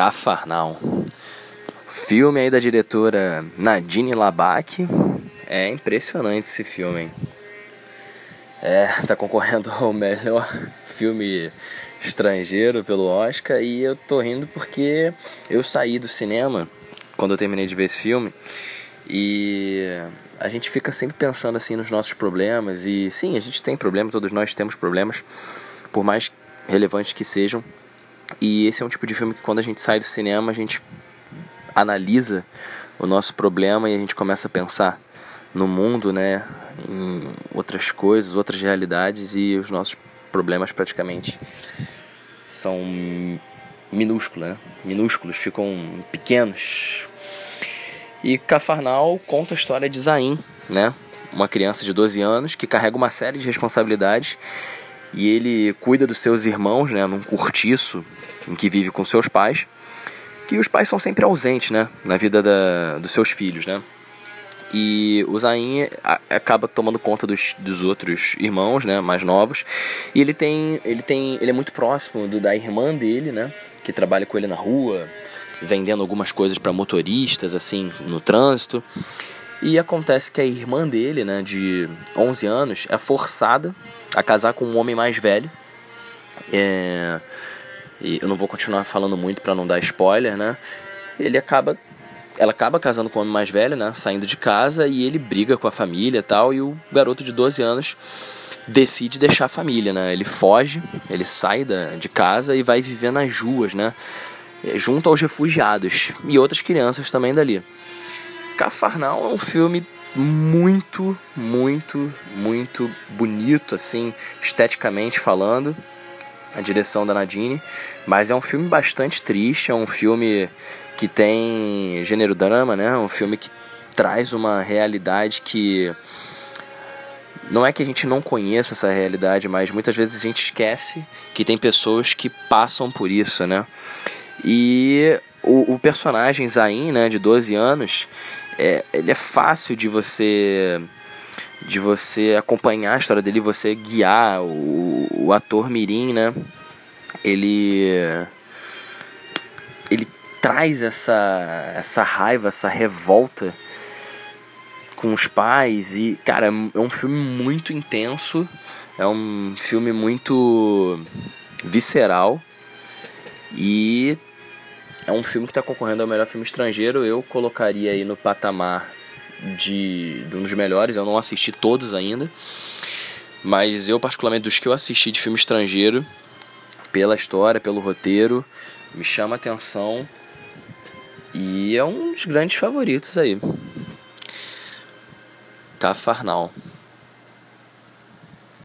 Cafarnal. Filme aí da diretora Nadine Labak. É impressionante esse filme, hein? É, tá concorrendo ao melhor filme estrangeiro pelo Oscar e eu tô rindo porque eu saí do cinema quando eu terminei de ver esse filme e a gente fica sempre pensando assim nos nossos problemas e sim, a gente tem problema, todos nós temos problemas, por mais relevantes que sejam. E esse é um tipo de filme que quando a gente sai do cinema, a gente analisa o nosso problema e a gente começa a pensar no mundo, né, em outras coisas, outras realidades e os nossos problemas praticamente são minúsculos, né? minúsculos, ficam pequenos. E Cafarnal conta a história de Zain, né? uma criança de 12 anos que carrega uma série de responsabilidades e ele cuida dos seus irmãos, né, num cortiço em que vive com seus pais, que os pais são sempre ausentes, né, na vida da, dos seus filhos, né. E o Zain acaba tomando conta dos, dos outros irmãos, né, mais novos. E ele tem, ele tem, ele é muito próximo do, da irmã dele, né, que trabalha com ele na rua, vendendo algumas coisas para motoristas, assim, no trânsito. E acontece que a irmã dele, né, de 11 anos, é forçada a casar com um homem mais velho. É... E eu não vou continuar falando muito para não dar spoiler, né? Ele acaba ela acaba casando com um homem mais velho, né? Saindo de casa e ele briga com a família e tal. E o garoto de 12 anos decide deixar a família, né? Ele foge, ele sai da, de casa e vai viver nas ruas, né? Junto aos refugiados e outras crianças também dali. Cafarnal é um filme muito, muito, muito bonito, assim, esteticamente falando a direção da Nadine, mas é um filme bastante triste, é um filme que tem gênero drama, né? Um filme que traz uma realidade que não é que a gente não conheça essa realidade, mas muitas vezes a gente esquece que tem pessoas que passam por isso, né? E o, o personagem Zain, né, de 12 anos, é, ele é fácil de você de você acompanhar a história dele, você guiar o, o ator Mirim, né? Ele ele traz essa essa raiva, essa revolta com os pais e cara, é um filme muito intenso, é um filme muito visceral e é um filme que está concorrendo ao melhor filme estrangeiro. Eu colocaria aí no patamar de, de um dos melhores. Eu não assisti todos ainda. Mas eu, particularmente, dos que eu assisti de filme estrangeiro, pela história, pelo roteiro, me chama atenção. E é um dos grandes favoritos aí. Cafarnal.